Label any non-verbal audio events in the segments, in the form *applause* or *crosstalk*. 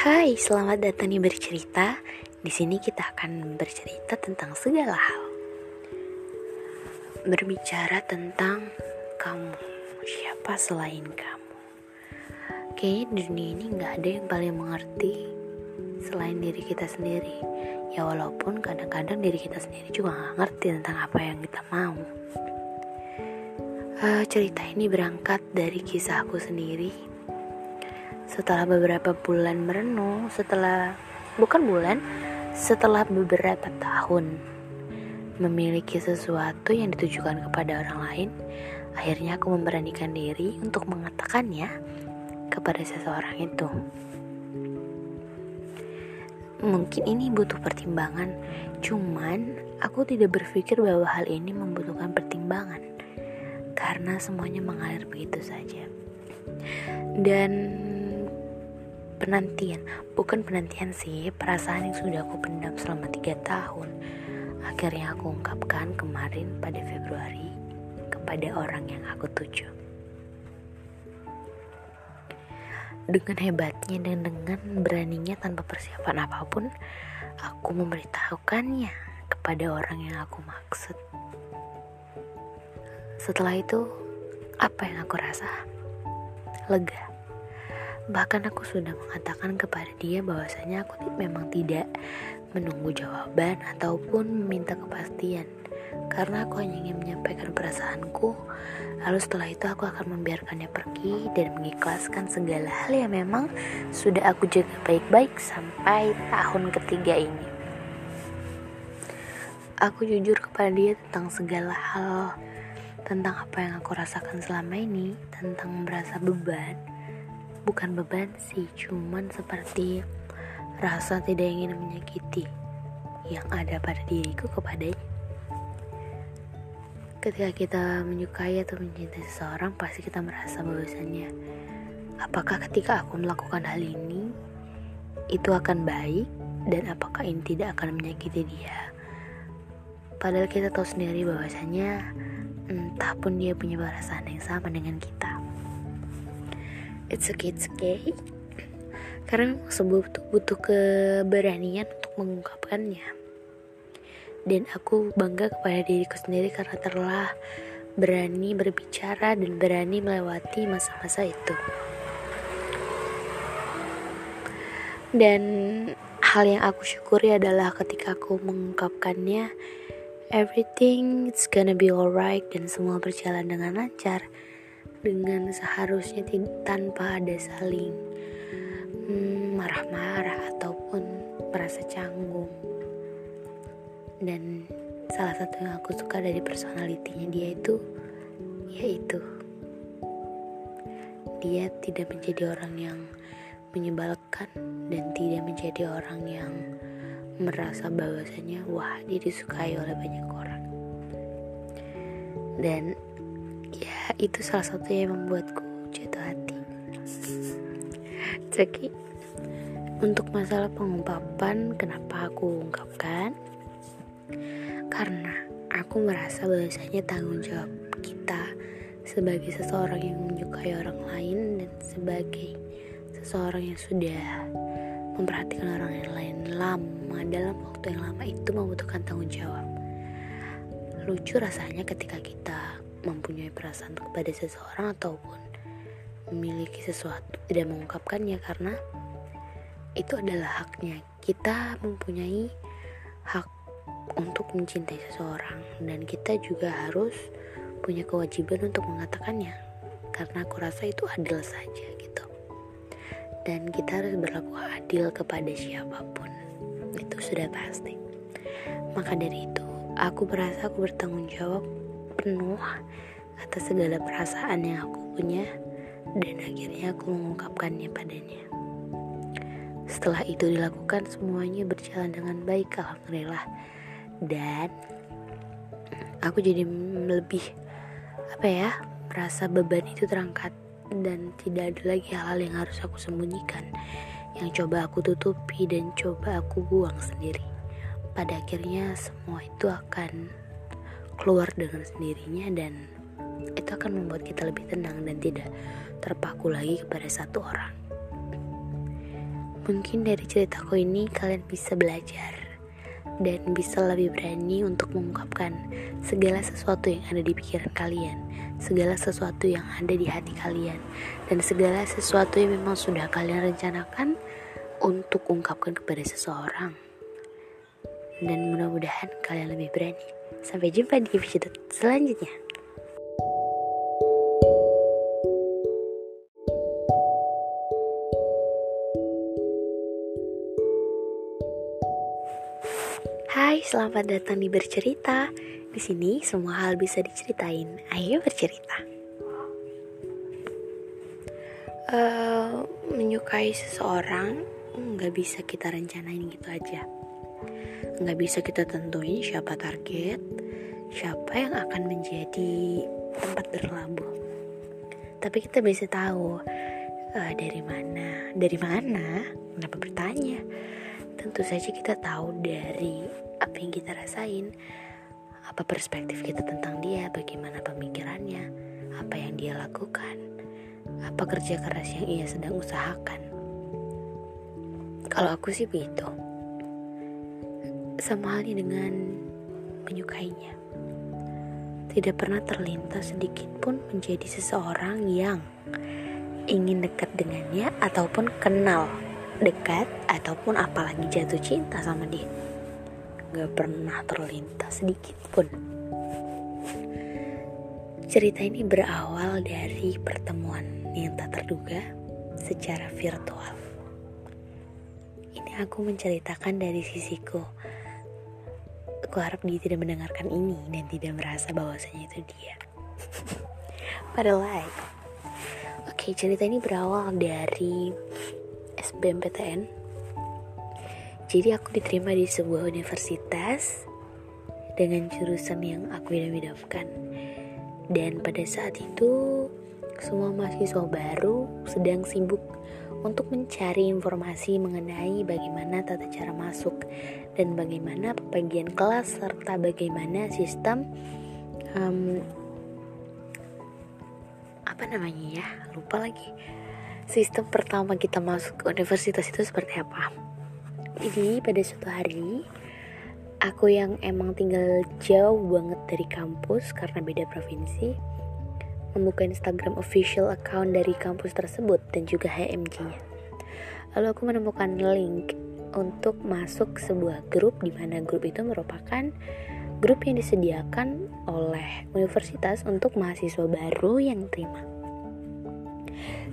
Hai, selamat datang di bercerita. Di sini kita akan bercerita tentang segala hal. Berbicara tentang kamu, siapa selain kamu? Kayaknya di dunia ini nggak ada yang paling mengerti selain diri kita sendiri. Ya walaupun kadang-kadang diri kita sendiri juga nggak ngerti tentang apa yang kita mau. Uh, cerita ini berangkat dari kisahku sendiri setelah beberapa bulan merenung, setelah bukan bulan, setelah beberapa tahun memiliki sesuatu yang ditujukan kepada orang lain, akhirnya aku memberanikan diri untuk mengatakannya kepada seseorang itu. Mungkin ini butuh pertimbangan, cuman aku tidak berpikir bahwa hal ini membutuhkan pertimbangan karena semuanya mengalir begitu saja. Dan penantian. Bukan penantian sih perasaan yang sudah aku pendam selama tiga tahun. Akhirnya aku ungkapkan kemarin pada Februari kepada orang yang aku tuju. Dengan hebatnya dan dengan beraninya tanpa persiapan apa pun aku memberitahukannya kepada orang yang aku maksud. Setelah itu apa yang aku rasa? Lega Bahkan aku sudah mengatakan kepada dia bahwasanya aku memang tidak menunggu jawaban ataupun meminta kepastian. Karena aku hanya ingin menyampaikan perasaanku lalu setelah itu aku akan membiarkannya pergi dan mengikhlaskan segala hal yang memang sudah aku jaga baik-baik sampai tahun ketiga ini. Aku jujur kepada dia tentang segala hal tentang apa yang aku rasakan selama ini tentang merasa beban bukan beban sih, cuman seperti rasa tidak ingin menyakiti yang ada pada diriku kepadanya. Ketika kita menyukai atau mencintai seseorang, pasti kita merasa bahwasannya apakah ketika aku melakukan hal ini itu akan baik dan apakah ini tidak akan menyakiti dia. Padahal kita tahu sendiri bahwasanya entah pun dia punya perasaan yang sama dengan kita it's okay it's okay. Karena sebuah butuh, butuh keberanian untuk mengungkapkannya. Dan aku bangga kepada diriku sendiri karena telah berani berbicara dan berani melewati masa-masa itu. Dan hal yang aku syukuri adalah ketika aku mengungkapkannya everything it's gonna be alright dan semua berjalan dengan lancar dengan seharusnya tanpa ada saling hmm, marah-marah ataupun merasa canggung. Dan salah satu yang aku suka dari personalitinya dia itu yaitu dia tidak menjadi orang yang menyebalkan dan tidak menjadi orang yang merasa bahwasanya wah dia disukai oleh banyak orang. Dan itu salah satu yang membuatku jatuh hati. Jadi untuk masalah pengungkapan kenapa aku ungkapkan? Karena aku merasa bahwasanya tanggung jawab kita sebagai seseorang yang menyukai orang lain dan sebagai seseorang yang sudah memperhatikan orang lain lama dalam waktu yang lama itu membutuhkan tanggung jawab. Lucu rasanya ketika kita mempunyai perasaan kepada seseorang ataupun memiliki sesuatu tidak mengungkapkannya karena itu adalah haknya. Kita mempunyai hak untuk mencintai seseorang dan kita juga harus punya kewajiban untuk mengatakannya karena aku rasa itu adil saja gitu. Dan kita harus berlaku adil kepada siapa pun. Itu sudah pasti. Maka dari itu aku merasa aku bertanggung jawab penuh atas segala perasaan yang aku punya dan akhirnya aku mengungkapkannya padanya. Setelah itu dilakukan semuanya berjalan dengan baik alhamdulillah. Dan aku jadi lebih apa ya merasa beban itu terangkat dan tidak ada lagi hal-hal yang harus aku sembunyikan. Yang coba aku tutupi dan coba aku buang sendiri. Pada akhirnya semua itu akan keluar dengan sendirinya dan itu akan membuat kita lebih tenang dan tidak terpaku lagi kepada satu orang. Mungkin dari ceritaku ini kalian bisa belajar dan bisa lebih berani untuk mengungkapkan segala sesuatu yang ada di pikiran kalian, segala sesuatu yang ada di hati kalian, dan segala sesuatu yang memang sudah kalian rencanakan untuk ungkapkan kepada seseorang. Dan mudah-mudahan kalian lebih berani. Sampai jumpa di episode selanjutnya. Hai, selamat datang di bercerita. Di sini semua hal bisa diceritain. Ayo bercerita. Uh, menyukai seseorang nggak bisa kita rencanain gitu aja. Nggak bisa kita tentuin siapa target, siapa yang akan menjadi tempat berlabuh. Tapi kita bisa tahu uh, dari mana, dari mana. Kenapa bertanya? Tentu saja kita tahu dari apa yang kita rasain, apa perspektif kita tentang dia, bagaimana pemikirannya, apa yang dia lakukan, apa kerja keras yang ia sedang usahakan. Kalau aku sih begitu. Sama halnya dengan menyukainya. Tidak pernah terlintas sedikit pun menjadi seseorang yang ingin dekat dengannya ataupun kenal dekat ataupun apalagi jatuh cinta sama dia gak pernah terlintas sedikit pun. Cerita ini berawal dari pertemuan yang tak terduga secara virtual. Ini aku menceritakan dari sisiku. Aku harap dia tidak mendengarkan ini dan tidak merasa bahwasanya itu dia. *laughs* Padahal like. Oke, cerita ini berawal dari SBMPTN jadi aku diterima di sebuah universitas dengan jurusan yang aku idam-idamkan. Dan pada saat itu semua mahasiswa baru sedang sibuk untuk mencari informasi mengenai bagaimana tata cara masuk dan bagaimana pembagian kelas serta bagaimana sistem um, apa namanya ya lupa lagi. Sistem pertama kita masuk ke universitas itu seperti apa? Jadi pada suatu hari aku yang emang tinggal jauh banget dari kampus karena beda provinsi membuka Instagram official account dari kampus tersebut dan juga HMG-nya. Lalu aku menemukan link untuk masuk sebuah grup di mana grup itu merupakan grup yang disediakan oleh universitas untuk mahasiswa baru yang terima.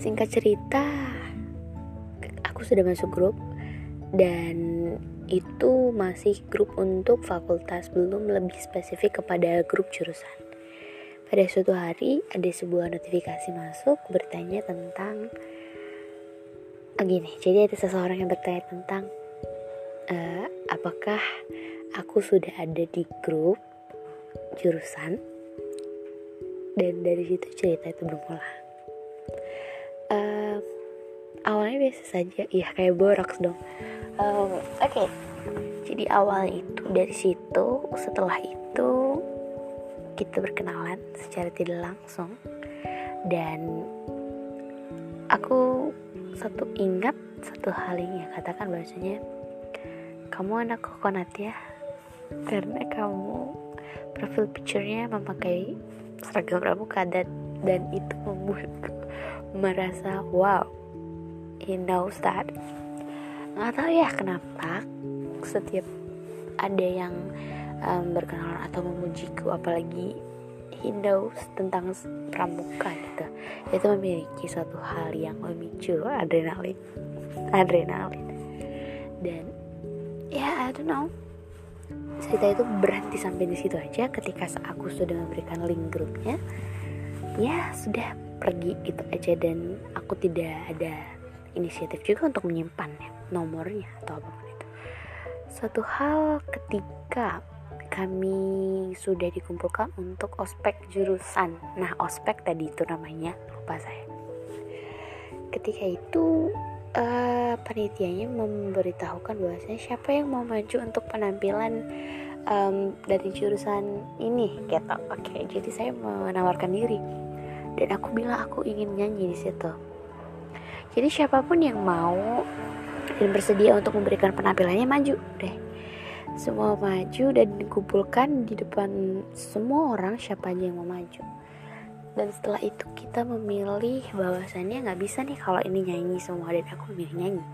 Singkat cerita, aku sudah masuk grup dan itu masih grup untuk fakultas belum lebih spesifik kepada grup jurusan. Pada suatu hari ada sebuah notifikasi masuk bertanya tentang oh gini, jadi ada seseorang yang bertanya tentang uh, apakah aku sudah ada di grup jurusan dan dari situ cerita itu bermula. Uh, awalnya biasa saja, ya kayak boraks dong um, oke okay. jadi awal itu dari situ setelah itu kita berkenalan secara tidak langsung. Dan aku satu ingat satu hal yang katakan bahasanya kamu anak kokonat ya karena kamu profil picture-nya memakai seragam pramuka dan dan itu membuatku merasa wow he knows that nggak tahu ya kenapa setiap ada yang um, berkenalan atau memujiku apalagi knows tentang pramuka gitu itu memiliki suatu hal yang memicu adrenalin adrenalin. Dan ya yeah, I don't know. Cerita itu berhenti sampai di situ aja ketika aku sudah memberikan link grupnya. Ya sudah pergi gitu aja dan aku tidak ada inisiatif juga untuk menyimpannya nomornya atau apa pun itu. Satu hal ketika kami sudah dikumpulkan untuk ospek jurusan. Nah ospek tadi itu namanya lupa saya. Ketika itu uh, panitianya memberitahukan bahwasanya siapa yang mau maju untuk penampilan um, dari jurusan ini gitu. Oke okay, jadi saya menawarkan diri. Dan aku bilang aku ingin nyanyi di situ. Jadi siapa pun yang mau dan bersedia untuk memberikan penampilannya maju deh semua maju dan dikumpulkan di depan semua orang siapa aja yang mau maju. Dan setelah itu kita memilih bahwasannya nggak bisa nih kalau ini nyanyi semua dan aku memilih nyanyi.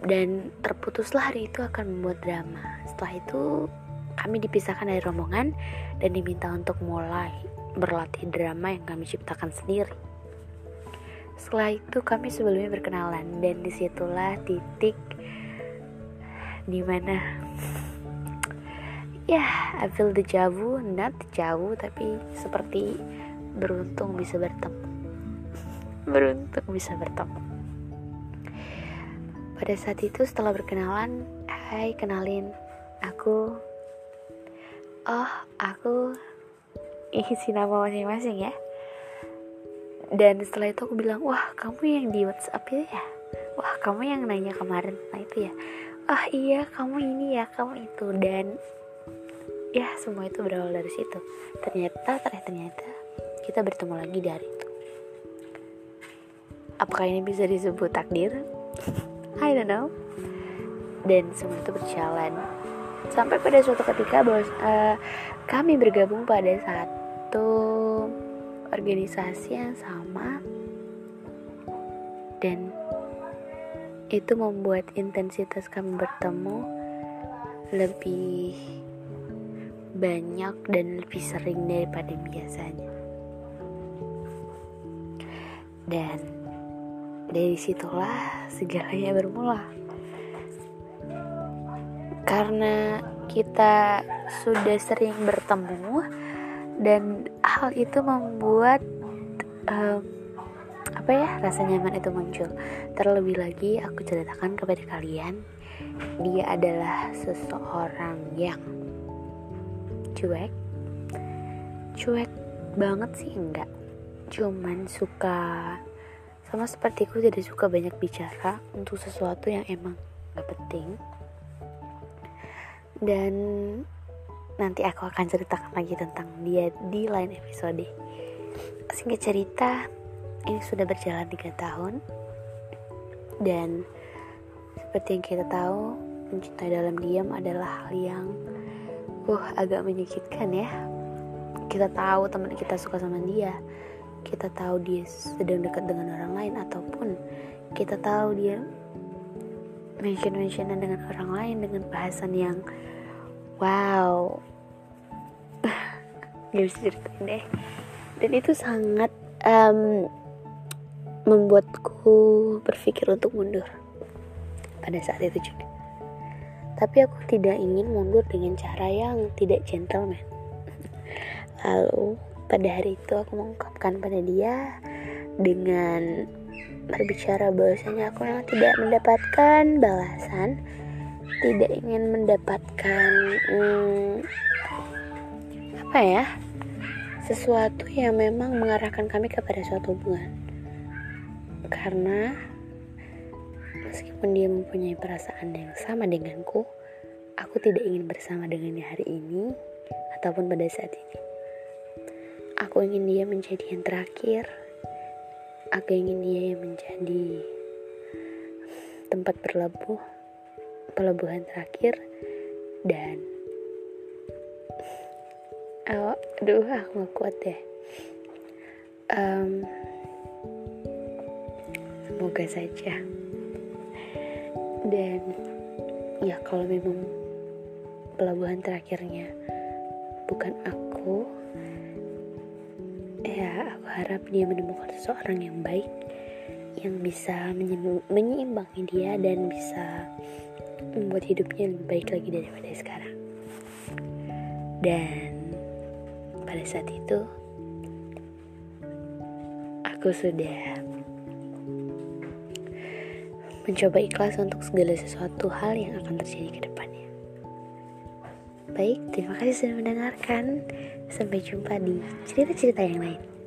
Dan terputuslah hari itu akan membuat drama. Setelah itu kami dipisahkan dari rombongan dan diminta untuk mulai berlatih drama yang kami ciptakan sendiri. Setelah itu kami sebelumnya berkenalan dan di situlah titik di mana ya I feel the not jauh tapi seperti beruntung bisa bertemu. Beruntung bisa bertemu. Pada saat itu setelah berkenalan hai kenalin aku. Oh aku isi nama masing-masing ya. Dan setelah itu aku bilang wah kamu yang di WhatsApp itu ya? Wah kamu yang nanya kemarin. Nah itu ya ah iya kamu ini ya kamu itu. Dan ya semua itu berawal dari situ. Ternyata ternyata ternyata kita bertemu lagi dari itu. Apakah ini bisa disebut takdir? *laughs* I don't know. Dan semua itu berjalan. Sampai pada suatu ketika bahwa uh, kami bergabung pada satu organisasi yang sama. Dan itu membuat intensitas kami bertemu lebih banyak dan lebih sering daripada biasanya. Dan dari situlah segalanya bermula. Karena kita sudah sering bertemu dan hal itu membuat um, apa ya rasa nyaman itu muncul. Terlebih lagi aku ceritakan kepada kalian dia adalah seseorang yang cuek. Cuek banget sih enggak. Cuman suka sama seperti aku tidak suka banyak bicara untuk sesuatu yang emang gak penting. Dan nanti aku akan ceritakan lagi tentang dia di lain episode. Singkat cerita ini sudah berjalan tiga tahun. Dan seperti yang kita tahu mencintai dalam diam adalah hal yang uh agak menyakitkan ya. Kita tahu teman kita suka sama dia. Kita tahu dia sedang dekat dengan orang lain ataupun kita tahu dia mention-mentionan dengan orang lain dengan bahasan yang wow. *laughs* Gak bisa ceritain deh. Dan itu sangat um, membuatku berpikir untuk mundur pada saat itu juga. Tapi aku tidak ingin mundur dengan cara yang tidak gentleman. *laughs* Lalu pada hari itu aku mengungkapkan pada dia dengan berbicara bahwasanya aku yang tidak mendapatkan balasan, tidak ingin mendapatkan hmm, apa ya sesuatu yang memang mengarahkan kami kepada suatu hubungan karena meskipun dia mempunyai perasaan yang sama denganku, aku tidak ingin bersama dengannya hari ini ataupun pada saat ini. Aku ingin dia menjadi yang terakhir. Aku ingin dia yang menjadi tempat berlabuh, pelabuhan terakhir dan oh, aduh aku gak kuat deh. Um, semoga saja. Dan ya kalau memang pelabuhan terakhirnya bukan aku ya aku harap dia menemukan seseorang yang baik yang bisa menyeimbangi dia dan bisa membuat hidupnya lebih baik lagi daripada sekarang. Dan pada saat itu aku sudah mencoba ikhlas untuk segala sesuatu hal yang akan terjadi ke depannya. Baik, terima kasih sudah mendengarkan. Sampai jumpa di cerita-cerita yang lain.